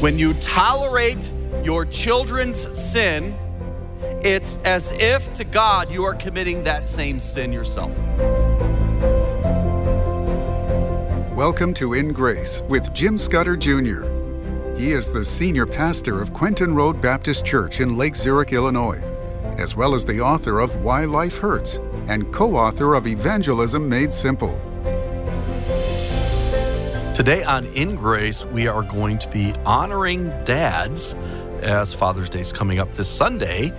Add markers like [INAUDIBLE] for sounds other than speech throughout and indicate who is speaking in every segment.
Speaker 1: When you tolerate your children's sin, it's as if to God you are committing that same sin yourself.
Speaker 2: Welcome to In Grace with Jim Scudder Jr. He is the senior pastor of Quentin Road Baptist Church in Lake Zurich, Illinois, as well as the author of Why Life Hurts and co author of Evangelism Made Simple.
Speaker 1: Today on In Grace, we are going to be honoring dads as Father's Day is coming up this Sunday.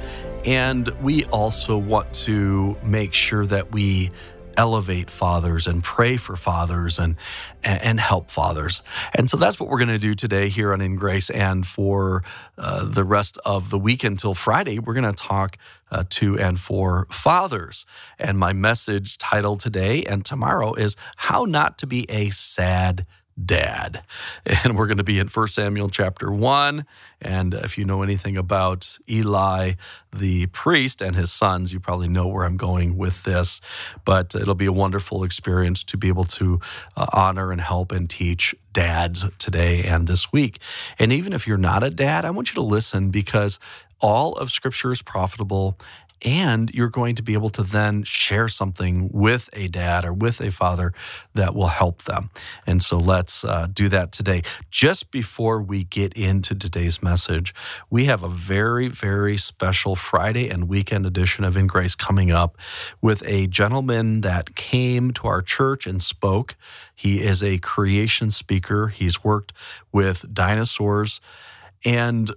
Speaker 1: And we also want to make sure that we elevate fathers and pray for fathers and and help fathers. And so that's what we're going to do today here on In Grace. And for uh, the rest of the week until Friday, we're going to talk uh, to and for fathers. And my message title today and tomorrow is How Not to Be a Sad dad. [LAUGHS] And we're going to be in 1 Samuel chapter 1. And if you know anything about Eli, the priest, and his sons, you probably know where I'm going with this. But it'll be a wonderful experience to be able to uh, honor and help and teach dads today and this week. And even if you're not a dad, I want you to listen because all of Scripture is profitable and you're going to be able to then share something with a dad or with a father that will help them. And so let's uh, do that today. Just before we get into today's message, we have a very, very special Friday and weekend edition of In Grace coming up with a gentleman that came to our church and spoke. He is a creation speaker, he's worked with dinosaurs. And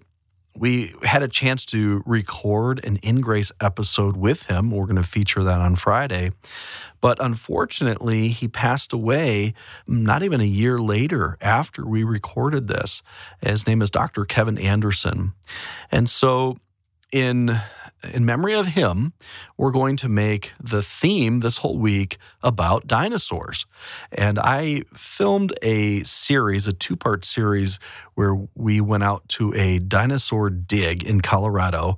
Speaker 1: we had a chance to record an In Grace episode with him. We're going to feature that on Friday. But unfortunately, he passed away mm, not even a year later after we recorded this. His name is Dr. Kevin Anderson. And so, in in memory of him, we're going to make the theme this whole week about dinosaurs. And I filmed a series, a two part series, where we went out to a dinosaur dig in Colorado.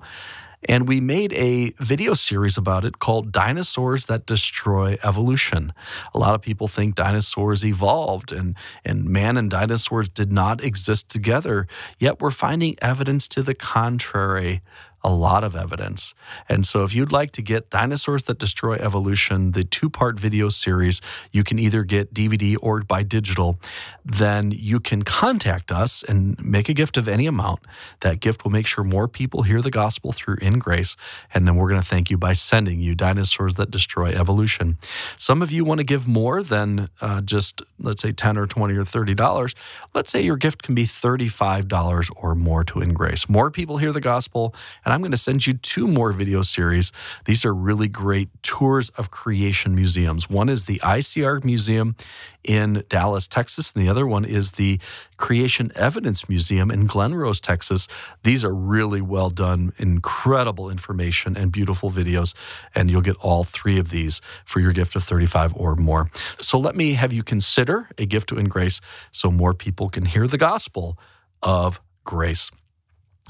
Speaker 1: And we made a video series about it called Dinosaurs That Destroy Evolution. A lot of people think dinosaurs evolved and, and man and dinosaurs did not exist together, yet we're finding evidence to the contrary a lot of evidence. And so, if you'd like to get Dinosaurs That Destroy Evolution, the two part video series, you can either get DVD or by digital, then you can contact us and make a gift of any amount. That gift will make sure more people hear the gospel through In Grace. And then we're going to thank you by sending you Dinosaurs That Destroy Evolution. Some of you want to give more than uh, just, let's say, 10 or 20 or $30. Let's say your gift can be $35 or more to In Grace. More people hear the gospel, and I'm going to send you two more video series. These are really great tours of creation museums. One is the ICR Museum in Dallas, Texas, and the other one is the Creation Evidence Museum in Glen Rose, Texas. These are really well done, incredible information and beautiful videos, and you'll get all three of these for your gift of 35 or more. So let me have you consider a gift to In Grace so more people can hear the gospel of grace.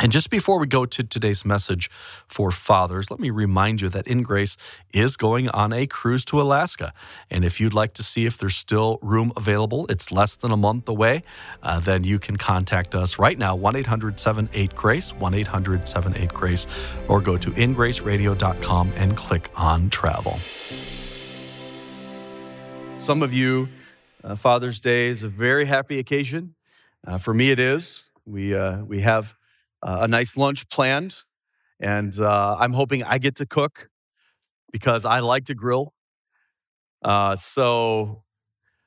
Speaker 1: And just before we go to today's message for fathers, let me remind you that In Grace is going on a cruise to Alaska. And if you'd like to see if there's still room available, it's less than a month away, uh, then you can contact us right now 1 800 78 Grace, 1 800 78 Grace, or go to ingraceradio.com and click on travel. Some of you, uh, Father's Day is a very happy occasion. Uh, for me, it is. We, uh, we have uh, a nice lunch planned, and uh, I'm hoping I get to cook because I like to grill. Uh, so,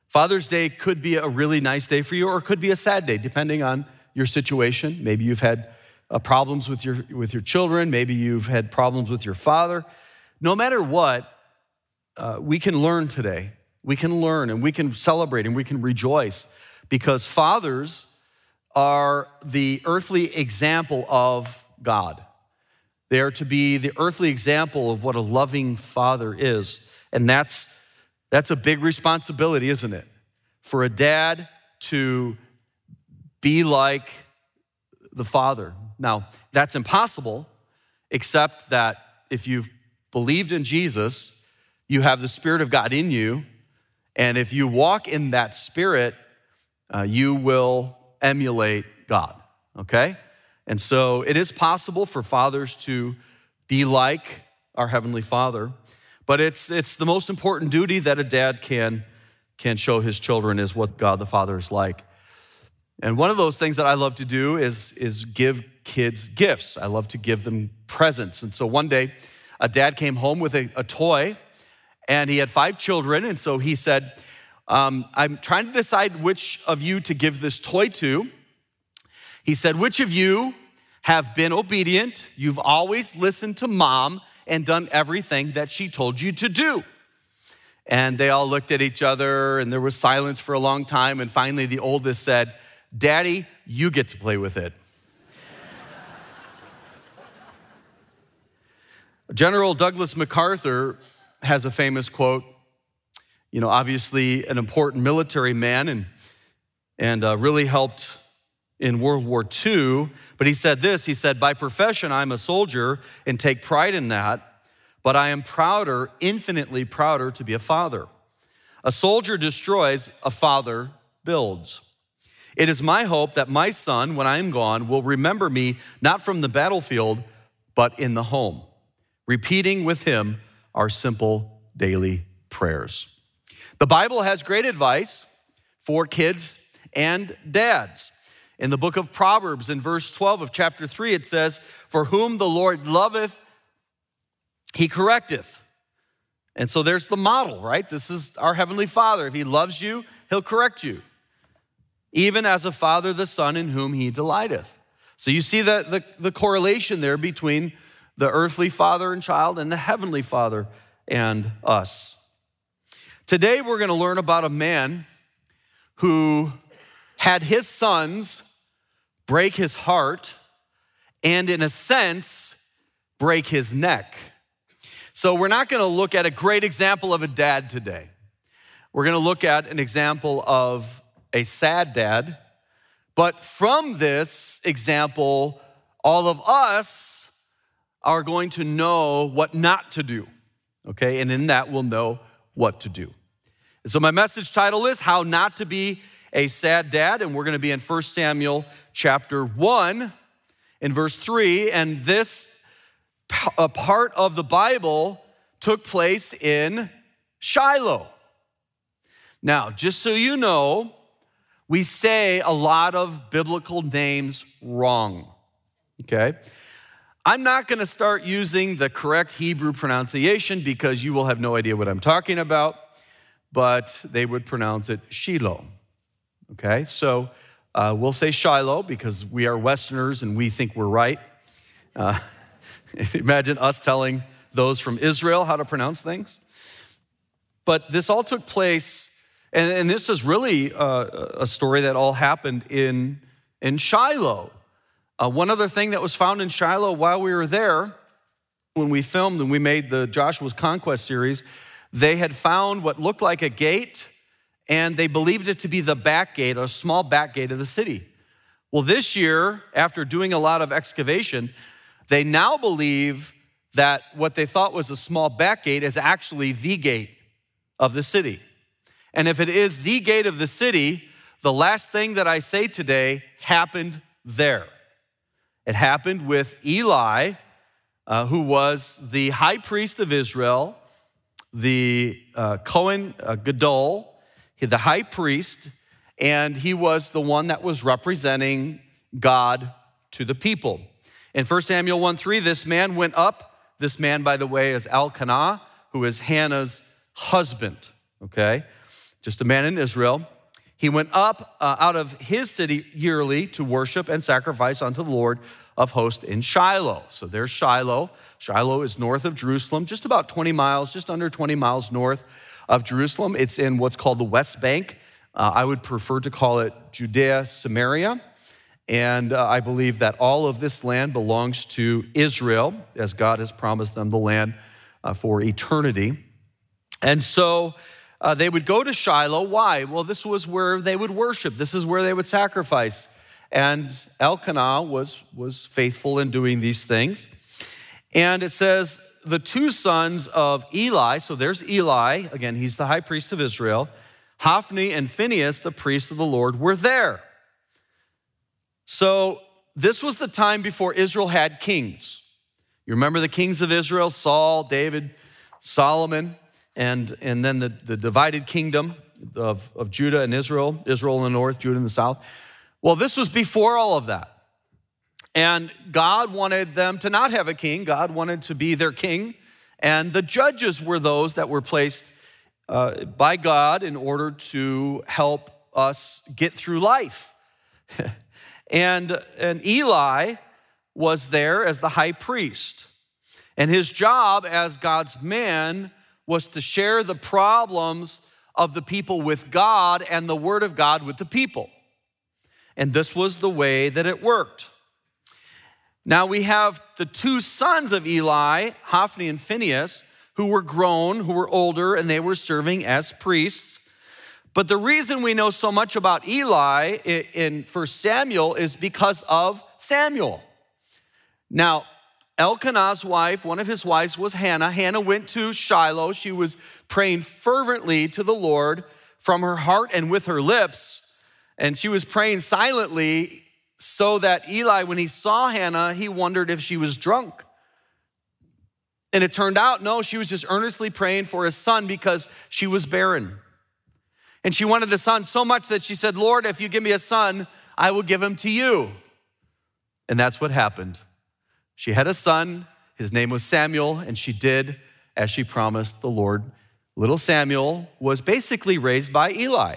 Speaker 1: Father's Day could be a really nice day for you, or it could be a sad day, depending on your situation. Maybe you've had uh, problems with your with your children. Maybe you've had problems with your father. No matter what, uh, we can learn today. We can learn, and we can celebrate, and we can rejoice because fathers are the earthly example of God. They are to be the earthly example of what a loving father is. And that's, that's a big responsibility, isn't it? For a dad to be like the father. Now, that's impossible, except that if you've believed in Jesus, you have the Spirit of God in you. And if you walk in that Spirit, uh, you will emulate God. okay? And so it is possible for fathers to be like our Heavenly Father, but it's, it's the most important duty that a dad can, can show his children is what God the Father is like. And one of those things that I love to do is, is give kids gifts. I love to give them presents. And so one day, a dad came home with a, a toy, and he had five children. And so he said, um, I'm trying to decide which of you to give this toy to. He said, Which of you have been obedient? You've always listened to mom and done everything that she told you to do. And they all looked at each other, and there was silence for a long time. And finally, the oldest said, Daddy, you get to play with it. [LAUGHS] General Douglas MacArthur has a famous quote. You know, obviously an important military man and, and uh, really helped in World War II. But he said this he said, By profession, I'm a soldier and take pride in that, but I am prouder, infinitely prouder, to be a father. A soldier destroys, a father builds. It is my hope that my son, when I am gone, will remember me not from the battlefield, but in the home, repeating with him our simple daily prayers. The Bible has great advice for kids and dads. In the book of Proverbs, in verse 12 of chapter 3, it says, For whom the Lord loveth, he correcteth. And so there's the model, right? This is our Heavenly Father. If He loves you, He'll correct you even as a father the son in whom he delighteth. So you see the, the, the, correlation there between the earthly father and child and the heavenly father and us. Today we're going to learn about a man who had his sons break his heart and, in a sense, break his neck. So we're not going to look at a great example of a dad today. We're going to look at an example of a sad dad. But from this example, all of us are going to know what not to do, okay? And in that, we'll know what to do. And so, my message title is How Not to Be a Sad Dad, and we're going to be in 1 Samuel chapter 1 in verse 3. And this a part of the Bible took place in Shiloh. Now, just so you know, we say a lot of biblical names wrong. Okay? I'm not going to start using the correct Hebrew pronunciation because you will have no idea what I'm talking about, but they would pronounce it Shiloh. Okay? So uh, we'll say Shiloh because we are Westerners and we think we're right. Uh, [LAUGHS] imagine us telling those from Israel how to pronounce things. But this all took place and, and this is really uh, a story that all happened in, in Shiloh. Uh, one other thing that was found in Shiloh while we were there, when we filmed and we made the Joshua's Conquest series, they had found what looked like a gate, and they believed it to be the back gate, a small back gate of the city. Well, this year, after doing a lot of excavation, they now believe that what they thought was a small back gate is actually the gate of the city. And if it is the gate of the city, the last thing that I say today happened there. It happened with Eli, uh, who was the high priest of Israel, the uh, Cohen uh, Gadol, the high priest, and he was the one that was representing God to the people. In 1 Samuel 1 3, this man went up. This man, by the way, is Elkanah, who is Hannah's husband. Okay? just a man in Israel. He went up uh, out of his city yearly to worship and sacrifice unto the Lord of hosts in Shiloh. So there's Shiloh. Shiloh is north of Jerusalem, just about 20 miles, just under 20 miles north of Jerusalem. It's in what's called the West Bank. Uh, I would prefer to call it Judea, Samaria. And uh, I believe that all of this land belongs to Israel, as God has promised them the land uh, for eternity. And so uh, they would go to Shiloh. Why? Well, this was where they would worship, this is where they would sacrifice. And Elkanah was, was faithful in doing these things. And it says, the two sons of Eli, so there's Eli, again, he's the high priest of Israel, Hophni and Phinehas, the priest of the Lord, were there. So this was the time before Israel had kings. You remember the kings of Israel Saul, David, Solomon, and, and then the, the divided kingdom of, of Judah and Israel, Israel in the north, Judah in the south. Well, this was before all of that. And God wanted them to not have a king, God wanted to be their king. And the judges were those that were placed uh, by God in order to help us get through life. [LAUGHS] and, and Eli was there as the high priest. And his job as God's man was to share the problems of the people with God and the word of God with the people. And this was the way that it worked. Now we have the two sons of Eli, Hophni and Phinehas, who were grown, who were older, and they were serving as priests. But the reason we know so much about Eli in 1 Samuel is because of Samuel. Now, Elkanah's wife, one of his wives was Hannah. Hannah went to Shiloh. She was praying fervently to the Lord from her heart and with her lips. And she was praying silently so that Eli, when he saw Hannah, he wondered if she was drunk. And it turned out, no, she was just earnestly praying for a son because she was barren. And she wanted a son so much that she said, Lord, if you give me a son, I will give him to you. And that's what happened. She had a son, his name was Samuel, and she did as she promised the Lord. Little Samuel was basically raised by Eli.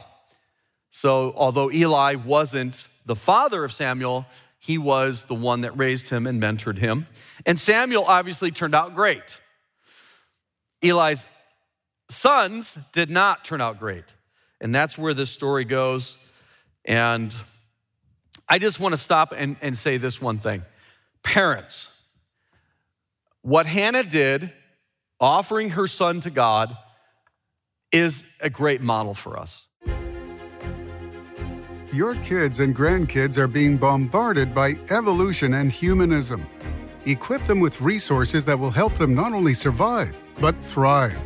Speaker 1: So, although Eli wasn't the father of Samuel, he was the one that raised him and mentored him. And Samuel obviously turned out great. Eli's sons did not turn out great. And that's where this story goes. And I just want to stop and, and say this one thing. Parents, what Hannah did, offering her son to God, is a great model for us.
Speaker 2: Your kids and grandkids are being bombarded by evolution and humanism. Equip them with resources that will help them not only survive, but thrive.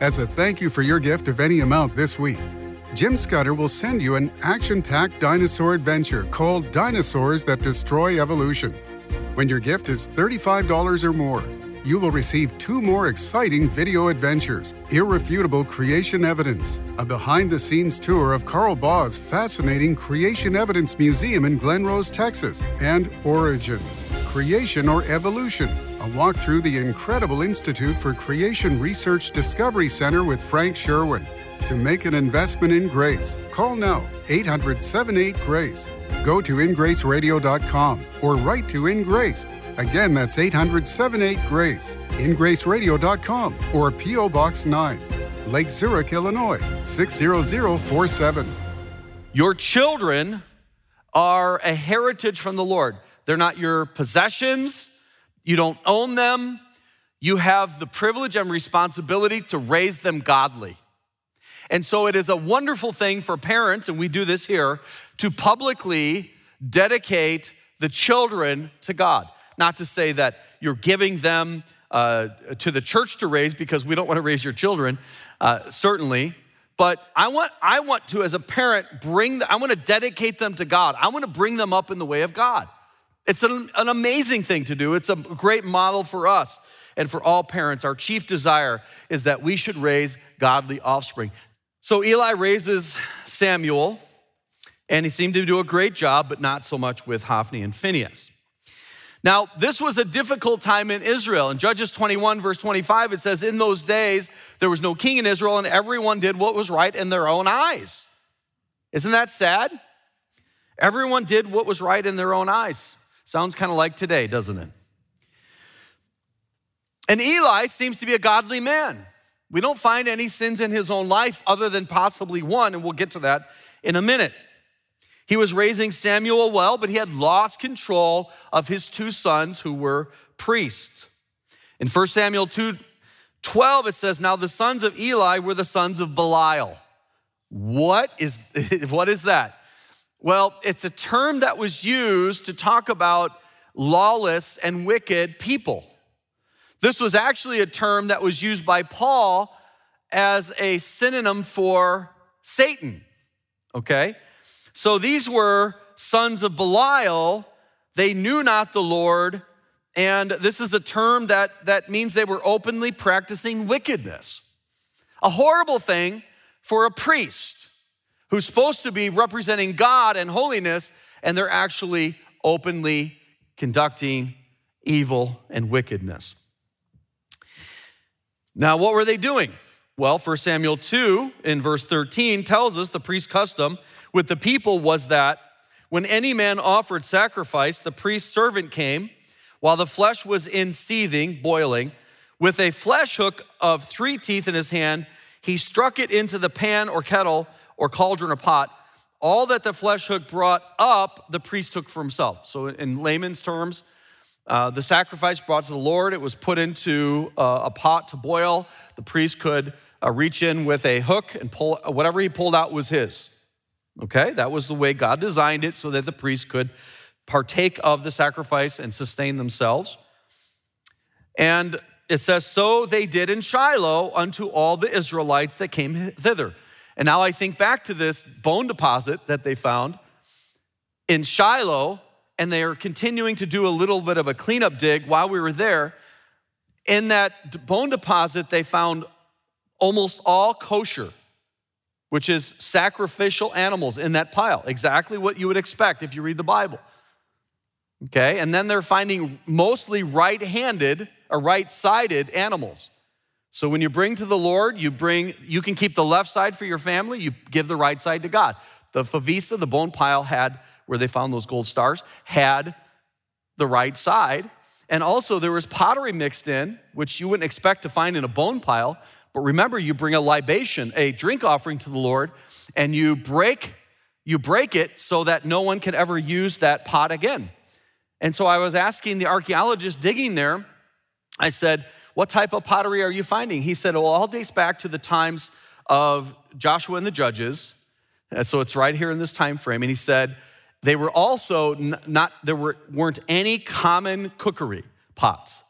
Speaker 2: As a thank you for your gift of any amount this week, Jim Scudder will send you an action packed dinosaur adventure called Dinosaurs That Destroy Evolution. When your gift is $35 or more, you will receive two more exciting video adventures Irrefutable Creation Evidence, a behind the scenes tour of Carl Baugh's fascinating Creation Evidence Museum in Glen Rose, Texas, and Origins Creation or Evolution, a walk through the incredible Institute for Creation Research Discovery Center with Frank Sherwin. To make an investment in grace, call now 800 78 Grace go to ingraceradio.com or write to In Grace. Again, that's 800 78 Grace, ingraceradio.com or P.O. Box 9, Lake Zurich, Illinois 60047.
Speaker 1: Your children are a heritage from the Lord. They're not your possessions, you don't own them. You have the privilege and responsibility to raise them godly. And so it is a wonderful thing for parents, and we do this here, to publicly dedicate the children to God. Not to say that you're giving them uh, to the church to raise because we don't want to raise your children, uh, certainly. But I want, I want to, as a parent, bring, I want to dedicate them to God. I want to bring them up in the way of God. It's an, an amazing thing to do. It's a great model for us and for all parents. Our chief desire is that we should raise godly offspring. So Eli raises Samuel, and he seemed to do a great job, but not so much with Hophni and Phinehas. Now, this was a difficult time in Israel. In Judges 21, verse 25, it says, In those days, there was no king in Israel, and everyone did what was right in their own eyes. Isn't that sad? Everyone did what was right in their own eyes. Sounds kind of like today, doesn't it? And Eli seems to be a godly man. We don't find any sins in his own life other than possibly one, and we'll get to that in a minute. He was raising Samuel well, but he had lost control of his two sons who were priests. In 1 Samuel 2 12, it says, Now the sons of Eli were the sons of Belial. What is, [LAUGHS] what is that? Well, it's a term that was used to talk about lawless and wicked people. This was actually a term that was used by Paul as a synonym for Satan, okay? So these were sons of Belial they knew not the Lord. And this is a term that, that means they were openly practicing wickedness. A horrible thing for a priest who's supposed to be representing God and holiness, and they're actually openly conducting evil and wickedness. Now, what were they doing? Well, 1 Samuel 2 in verse 13 tells us the priest's custom with the people was that when any man offered sacrifice, the priest's servant came while the flesh was in seething, boiling, with a flesh hook of three teeth in his hand. He struck it into the pan or kettle or cauldron or pot. All that the flesh hook brought up, the priest took for himself. So, in layman's terms, uh, the sacrifice brought to the Lord, it was put into uh, a pot to boil. The priest could uh, reach in with a hook and pull whatever he pulled out was his. Okay, that was the way God designed it so that the priest could partake of the sacrifice and sustain themselves. And it says, So they did in Shiloh unto all the Israelites that came thither. And now I think back to this bone deposit that they found in Shiloh, and they are continuing to do a little bit of a cleanup dig while we were there. In that bone deposit, they found almost all kosher, which is sacrificial animals in that pile. Exactly what you would expect if you read the Bible. Okay, and then they're finding mostly right handed or right sided animals. So when you bring to the Lord, you bring, you can keep the left side for your family, you give the right side to God. The favissa, the bone pile had, where they found those gold stars, had the right side. And also there was pottery mixed in, which you wouldn't expect to find in a bone pile. But remember, you bring a libation, a drink offering to the Lord, and you break, you break it so that no one can ever use that pot again. And so I was asking the archaeologist digging there, I said, what type of pottery are you finding? He said, Well, all dates back to the times of Joshua and the judges. And so it's right here in this time frame. And he said, they were also not, there were, weren't any common cookery pots.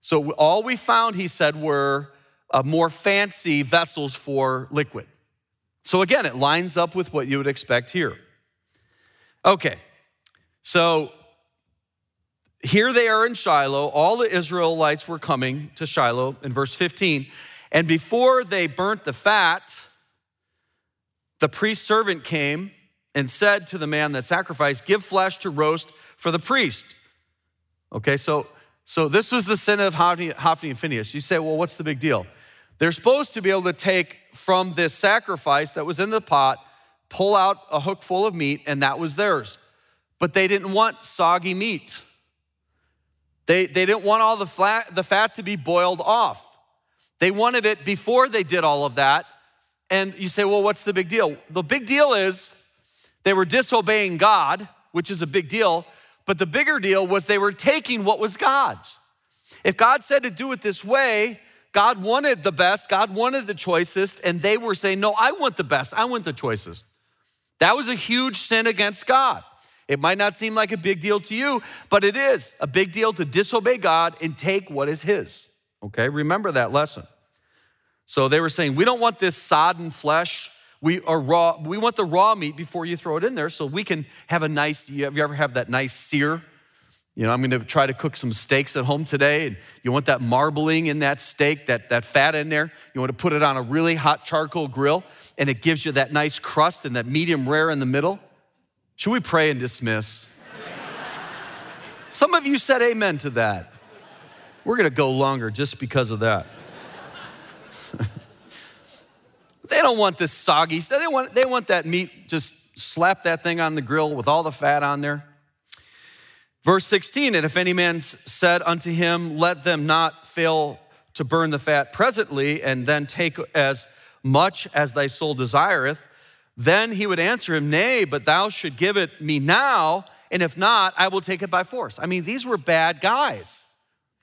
Speaker 1: So all we found, he said, were uh, more fancy vessels for liquid. So again, it lines up with what you would expect here. Okay, so here they are in Shiloh. All the Israelites were coming to Shiloh in verse 15. And before they burnt the fat, the priest servant came and said to the man that sacrificed, Give flesh to roast for the priest. Okay, so, so this was the sin of Hophni, and Phinehas. You say, Well, what's the big deal? They're supposed to be able to take from this sacrifice that was in the pot, pull out a hook full of meat, and that was theirs. But they didn't want soggy meat. They, they didn't want all the, flat, the fat to be boiled off. They wanted it before they did all of that. And you say, well, what's the big deal? The big deal is they were disobeying God, which is a big deal. But the bigger deal was they were taking what was God's. If God said to do it this way, God wanted the best, God wanted the choicest, and they were saying, No, I want the best, I want the choicest. That was a huge sin against God. It might not seem like a big deal to you, but it is a big deal to disobey God and take what is His. Okay, remember that lesson. So they were saying, we don't want this sodden flesh. We are raw. We want the raw meat before you throw it in there, so we can have a nice. You have you ever have that nice sear? You know, I'm going to try to cook some steaks at home today, and you want that marbling in that steak, that that fat in there. You want to put it on a really hot charcoal grill, and it gives you that nice crust and that medium rare in the middle. Should we pray and dismiss? Some of you said amen to that. We're going to go longer just because of that. They don't want this soggy stuff. They want, they want that meat, just slap that thing on the grill with all the fat on there. Verse 16, and if any man said unto him, Let them not fail to burn the fat presently, and then take as much as thy soul desireth, then he would answer him, Nay, but thou should give it me now, and if not, I will take it by force. I mean, these were bad guys.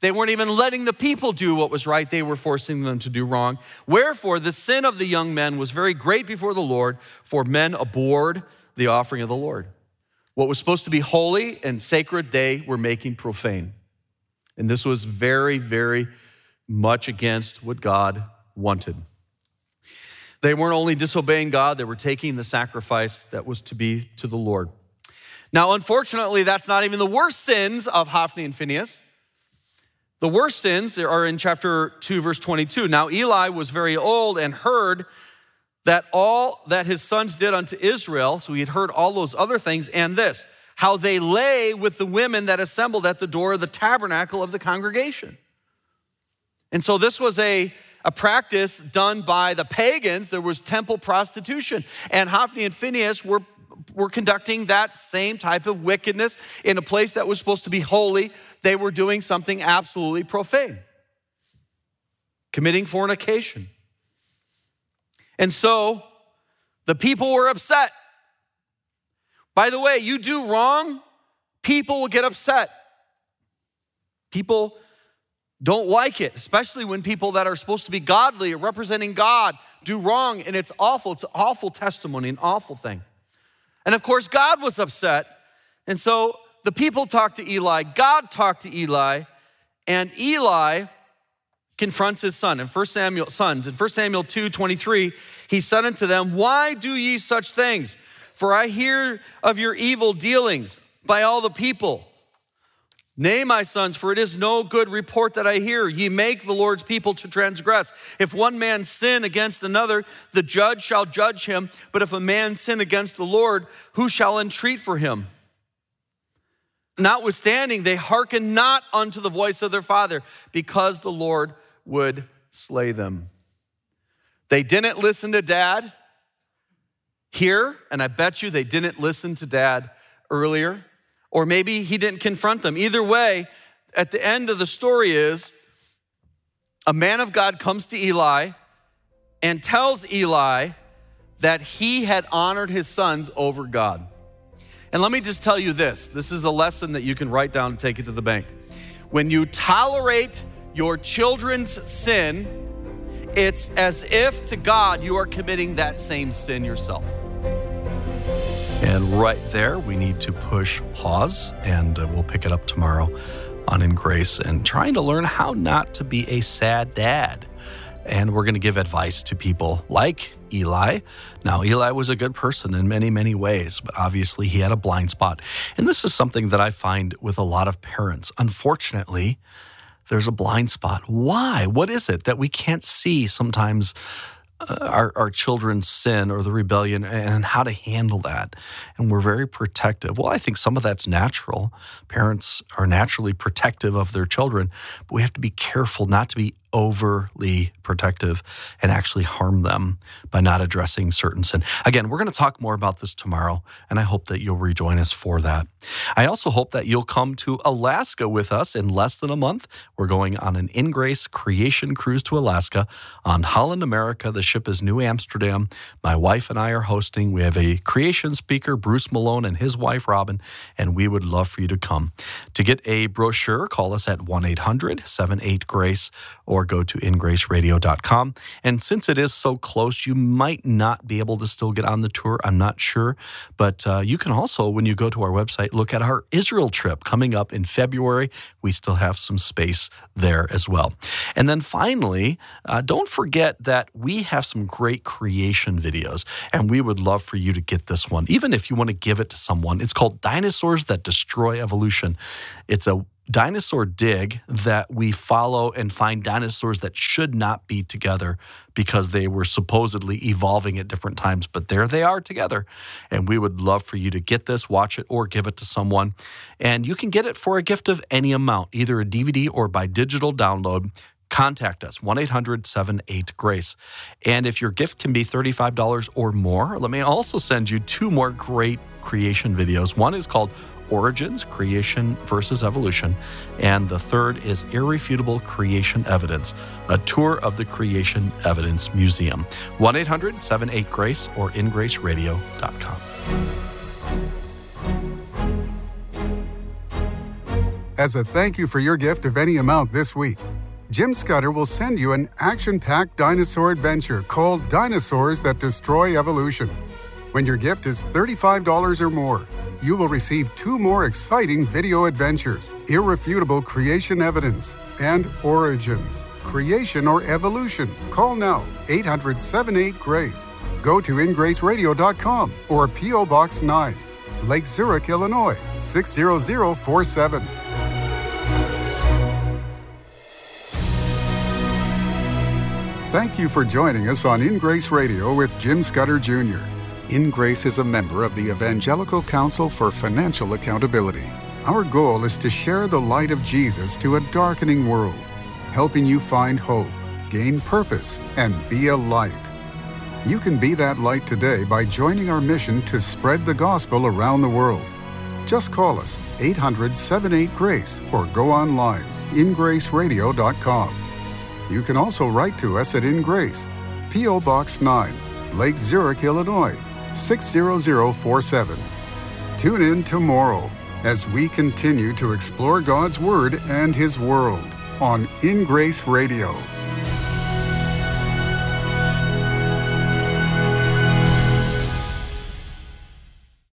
Speaker 1: They weren't even letting the people do what was right, they were forcing them to do wrong. Wherefore, the sin of the young men was very great before the Lord, for men abhorred the offering of the Lord. What was supposed to be holy and sacred, they were making profane. And this was very, very much against what God wanted. They weren't only disobeying God, they were taking the sacrifice that was to be to the Lord. Now, unfortunately, that's not even the worst sins of Hophni and Phinehas. The worst sins are in chapter 2, verse 22. Now, Eli was very old and heard that all that his sons did unto Israel, so he had heard all those other things, and this, how they lay with the women that assembled at the door of the tabernacle of the congregation. And so this was a, a practice done by the pagans. There was temple prostitution. And Hophni and Phinehas were, were conducting that same type of wickedness in a place that was supposed to be holy. They were doing something absolutely profane, committing fornication. And so the people were upset. By the way, you do wrong, people will get upset. People don't like it, especially when people that are supposed to be godly or representing God do wrong, and it's awful. It's an awful testimony, an awful thing. And of course, God was upset. And so the people talked to Eli, God talked to Eli, and Eli confronts his son in 1 Samuel sons. In 1 Samuel 2 23 he said unto them why do ye such things? For I hear of your evil dealings by all the people Nay, my sons, for it is no good report that I hear. Ye make the Lord's people to transgress. If one man sin against another, the judge shall judge him. But if a man sin against the Lord, who shall entreat for him? Notwithstanding, they hearken not unto the voice of their father, because the Lord would slay them. They didn't listen to dad here, and I bet you they didn't listen to dad earlier, or maybe he didn't confront them. Either way, at the end of the story is a man of God comes to Eli and tells Eli that he had honored his sons over God. And let me just tell you this this is a lesson that you can write down and take it to the bank. When you tolerate your children's sin, it's as if to God you are committing that same sin yourself.
Speaker 3: And right there, we need to push pause, and uh, we'll pick it up tomorrow on In Grace and trying to learn how not to be a sad dad. And we're going to give advice to people like Eli. Now, Eli was a good person in many, many ways, but obviously he had a blind spot. And this is something that I find with a lot of parents. Unfortunately, there's a blind spot. Why? What is it that we can't see sometimes our, our children's sin or the rebellion and how to handle that? And we're very protective. Well, I think some of that's natural. Parents are naturally protective of their children, but we have to be careful not to be overly protective and actually harm them by not addressing certain sin. Again, we're going to talk more about this tomorrow, and I hope that you'll rejoin us for that. I also hope that you'll come to Alaska with us in less than a month. We're going on an In Grace creation cruise to Alaska on Holland America. The ship is Nieuw Amsterdam. My wife and I are hosting. We have a creation speaker, Bruce Malone, and his wife, Robin, and we would love for you to come. To get a brochure, call us at 1 800 78 Grace or or go to ingraceradio.com. And since it is so close, you might not be able to still get on the tour. I'm not sure. But uh, you can also, when you go to our website, look at our Israel trip coming up in February. We still have some space there as well. And then finally, uh, don't forget that we have some great creation videos, and we would love for you to get this one, even if you want to give it to someone. It's called Dinosaurs That Destroy Evolution. It's a dinosaur dig that we follow and find dinosaurs that should not be together because they were supposedly evolving at different times, but there they are together. And we would love for you to get this, watch it, or give it to someone. And you can get it for a gift of any amount, either a DVD or by digital download contact us 1-800-78-grace and if your gift can be $35 or more let me also send you two more great creation videos one is called Origins, Creation versus Evolution, and the third is Irrefutable Creation Evidence, a tour of the Creation Evidence Museum. 1 800 78 Grace or ingraceradio.com.
Speaker 2: As a thank you for your gift of any amount this week, Jim Scudder will send you an action packed dinosaur adventure called Dinosaurs That Destroy Evolution. When your gift is $35 or more, you will receive two more exciting video adventures Irrefutable Creation Evidence and Origins Creation or Evolution. Call now 800 78 Grace. Go to ingraceradio.com or P.O. Box 9, Lake Zurich, Illinois 60047. Thank you for joining us on In Grace Radio with Jim Scudder Jr. In Grace is a member of the Evangelical Council for Financial Accountability. Our goal is to share the light of Jesus to a darkening world, helping you find hope, gain purpose, and be a light. You can be that light today by joining our mission to spread the gospel around the world. Just call us 800 78 Grace or go online ingraceradio.com. You can also write to us at In Grace, P.O. Box 9, Lake Zurich, Illinois 60047. Tune in tomorrow as we continue to explore God's Word and His world on In Grace Radio.